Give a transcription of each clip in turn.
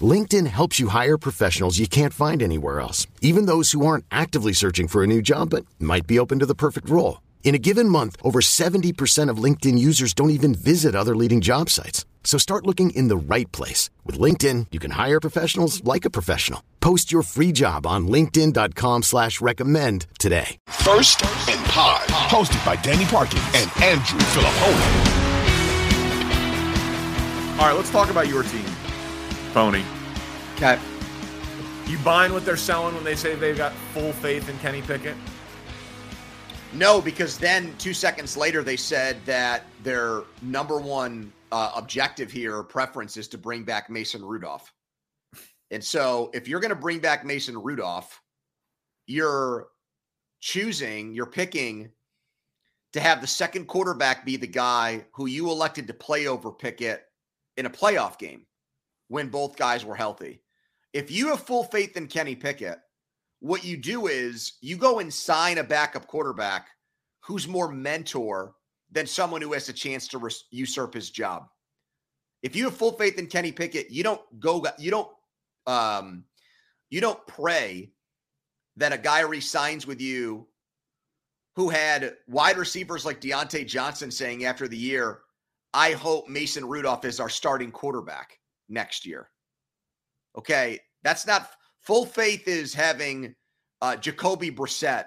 LinkedIn helps you hire professionals you can't find anywhere else, even those who aren't actively searching for a new job but might be open to the perfect role. In a given month, over 70% of LinkedIn users don't even visit other leading job sites. So start looking in the right place. With LinkedIn, you can hire professionals like a professional. Post your free job on linkedin.com slash recommend today. First and Pod, hosted by Danny Parkins and Andrew Filippone. All right, let's talk about your team, Pony. Okay. You buying what they're selling when they say they've got full faith in Kenny Pickett? No, because then two seconds later they said that their number one uh, objective here, preference, is to bring back Mason Rudolph. And so, if you're going to bring back Mason Rudolph, you're choosing, you're picking to have the second quarterback be the guy who you elected to play over Pickett in a playoff game when both guys were healthy. If you have full faith in Kenny Pickett, what you do is you go and sign a backup quarterback who's more mentor than someone who has a chance to res- usurp his job. If you have full faith in Kenny Pickett, you don't go you don't um you don't pray that a guy resigns with you who had wide receivers like Diontae Johnson saying after the year, I hope Mason Rudolph is our starting quarterback next year. Okay, that's not full faith is having uh, Jacoby Brissett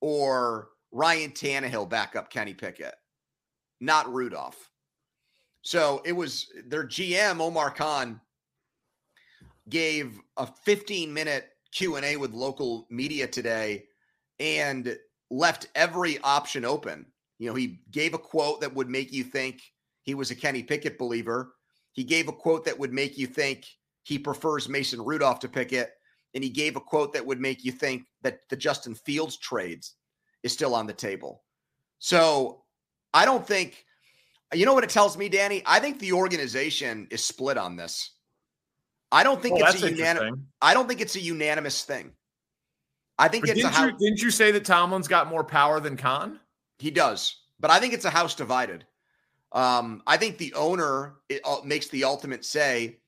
or Ryan Tannehill back up Kenny Pickett, not Rudolph. So it was their GM Omar Khan gave a 15 minute Q&A with local media today and left every option open. You know, he gave a quote that would make you think he was a Kenny Pickett believer. He gave a quote that would make you think he prefers Mason Rudolph to Pickett. And he gave a quote that would make you think that the Justin Fields trades is still on the table. So I don't think, you know what it tells me, Danny? I think the organization is split on this. I don't think Well, it's a unanimous. I don't think it's a unanimous thing. I think But it's didn't, house. you, didn't you say that Tomlin's got more power than Khan? He does, but I think it's a house divided. Um, I think the owner it, uh, makes the ultimate say,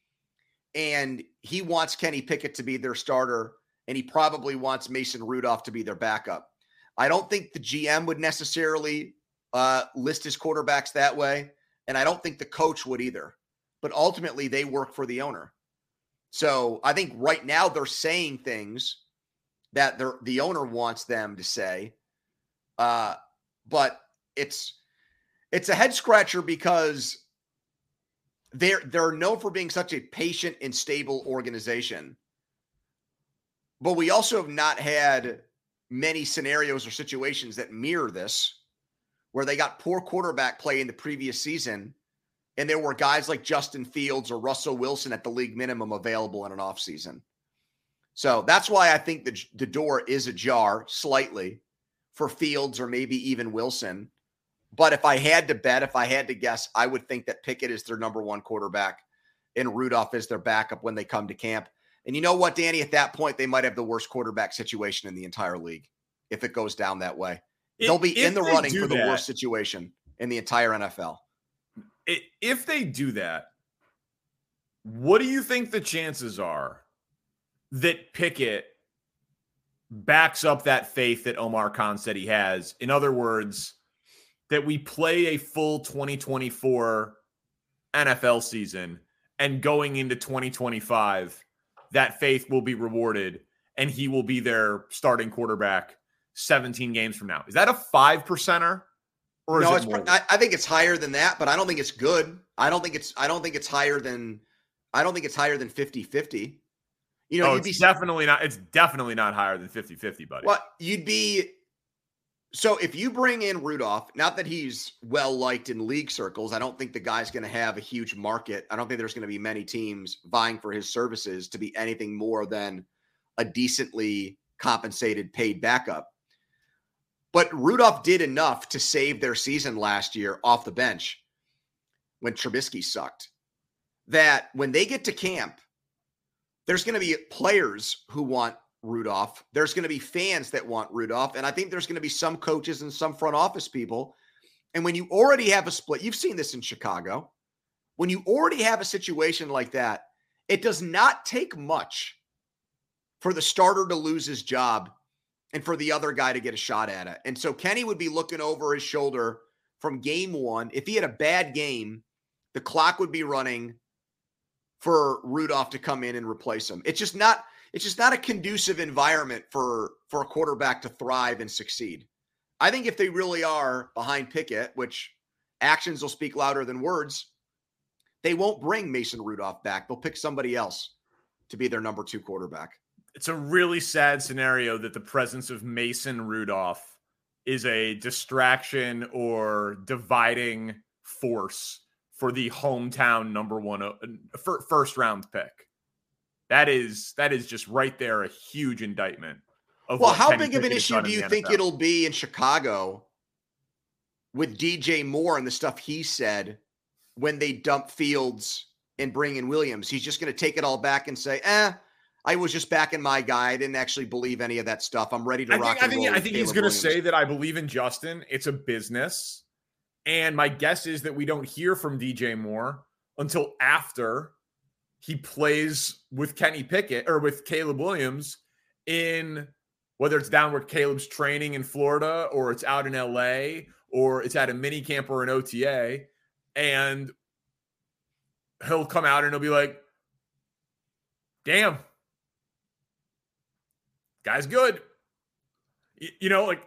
and he wants Kenny Pickett to be their starter, and he probably wants Mason Rudolph to be their backup. I don't think the GM would necessarily uh, list his quarterbacks that way, and I don't think the coach would either. But ultimately, they work for the owner. So I think right now they're saying things that the owner wants them to say. Uh, but it's it's a head scratcher because they're they're known for being such a patient and stable organization. But we also have not had many scenarios or situations that mirror this, where they got poor quarterback play in the previous season, and there were guys like Justin Fields or Russell Wilson at the league minimum available in an offseason. So that's why I think the, the door is ajar slightly for Fields or maybe even Wilson. But if I had to bet, if I had to guess, I would think that Pickett is their number one quarterback and Rudolph is their backup when they come to camp. And you know what, Danny? At that point, they might have the worst quarterback situation in the entire league if it goes down that way. They'll be in the running for the that, worst situation in the entire NFL. If they do that, what do you think the chances are that Pickett backs up that faith that Omar Khan said he has? In other words, that we play a full 2024 NFL season and going into 2025 that faith will be rewarded and he will be their starting quarterback 17 games from now. Is that a five percenter? Or no, it I, I think it's higher than that, but I don't think it's good. I don't think it's I don't think it's higher than I don't think it's higher than 50-50. You know, oh, it's be, definitely not it's definitely not higher than 50-50, buddy. Well, you'd be so if you bring in Rudolph, not that he's well liked in league circles, I don't think the guy's going to have a huge market. I don't think there's going to be many teams vying for his services to be anything more than a decently compensated paid backup. But Rudolph did enough to save their season last year off the bench when Trubisky sucked. That when they get to camp, there's going to be players who want Rudolph. There's going to be fans that want Rudolph. And I think there's going to be some coaches and some front office people. And when you already have a split, you've seen this in Chicago. When you already have a situation like that, it does not take much for the starter to lose his job and for the other guy to get a shot at it. And so Kenny would be looking over his shoulder from game one. If he had a bad game, the clock would be running for Rudolph to come in and replace him. It's just not it's just not a conducive environment for for a quarterback to thrive and succeed. I think if they really are behind Pickett, which actions will speak louder than words, they won't bring Mason Rudolph back. They'll pick somebody else to be their number two quarterback. It's a really sad scenario that the presence of Mason Rudolph is a distraction or dividing force for the hometown number one uh, first round pick. That is that is just right there a huge indictment. Of well, how Kenny big of an issue do you think NFL. it'll be in Chicago with DJ Moore and the stuff he said when they dump Fields and bring in Williams? He's just going to take it all back and say, "Eh, I was just backing my guy. I didn't actually believe any of that stuff. I'm ready to I rock." Think, I think, I think he's going to say that I believe in Justin. It's a business, and my guess is that we don't hear from DJ Moore until after he plays with Kenny Pickett or with Caleb Williams in whether it's down where Caleb's training in Florida or it's out in LA or it's at a mini camp or an OTA. And he'll come out and he'll be like, damn, guy's good. You know, like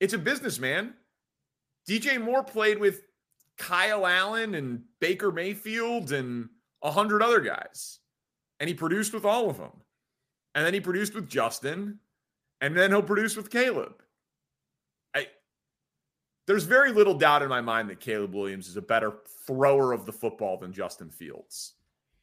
it's a business, man. DJ Moore played with Kyle Allen and Baker Mayfield and a hundred other guys, and he produced with all of them. And then he produced with Justin, and then he'll produce with Caleb. I there's very little doubt in my mind that Caleb Williams is a better thrower of the football than Justin Fields.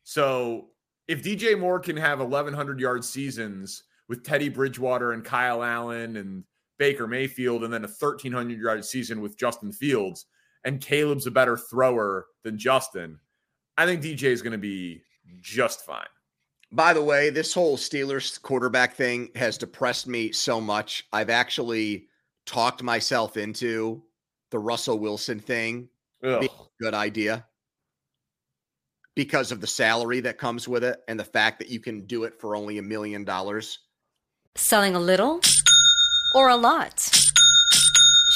So if DJ Moore can have 1,100 yard seasons with Teddy Bridgewater and Kyle Allen and Baker Mayfield, and then a 1,300 yard season with Justin Fields, and Caleb's a better thrower than Justin, I think DJ is going to be just fine. By the way, this whole Steelers quarterback thing has depressed me so much. I've actually talked myself into the Russell Wilson thing being a good idea because of the salary that comes with it and the fact that you can do it for only a million dollars. Selling a little or a lot?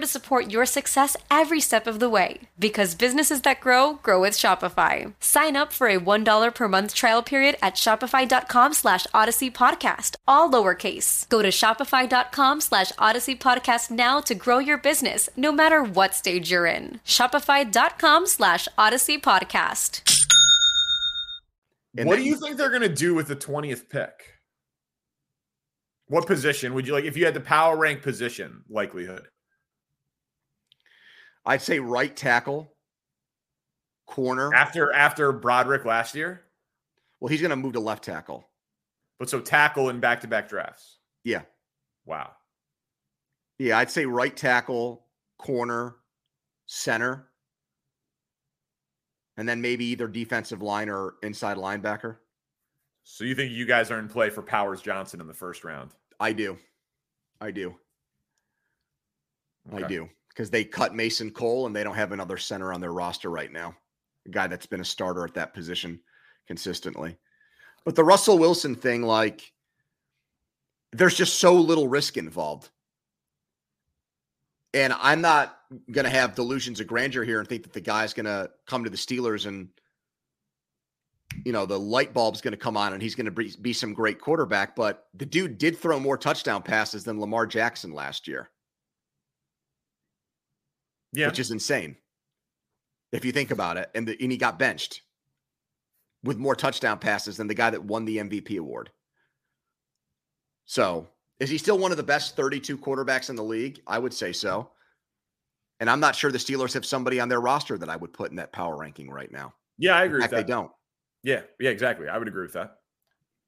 to support your success every step of the way. Because businesses that grow, grow with Shopify. Sign up for a $1 per month trial period at shopify.com slash odyssey podcast, all lowercase. Go to shopify.com slash odyssey podcast now to grow your business, no matter what stage you're in. Shopify.com slash odyssey podcast. And what then- do you think they're going to do with the 20th pick? What position would you like if you had the power rank position likelihood? I'd say right tackle, corner. After after Broderick last year? Well, he's going to move to left tackle. But so tackle in back-to-back drafts. Yeah. Wow. Yeah, I'd say right tackle, corner, center, and then maybe either defensive line or inside linebacker. So you think you guys are in play for Powers Johnson in the first round? I do. I do. I do. Because they cut Mason Cole and they don't have another center on their roster right now. A guy that's been a starter at that position consistently. But the Russell Wilson thing, like, there's just so little risk involved. And I'm not going to have delusions of grandeur here and think that the guy's going to come to the Steelers and, you know, the light bulb's going to come on and he's going to be, some great quarterback. But the dude did throw more touchdown passes than Lamar Jackson last year, Yeah. which is insane if you think about it. And, the, and he got benched with more touchdown passes than the guy that won the MVP award. So is he still one of the best 32 quarterbacks in the league? I would say so. And I'm not sure the Steelers have somebody on their roster that I would put in that power ranking right now. yeah, I In agree with fact, they don't. Yeah, yeah, exactly. I would agree with that.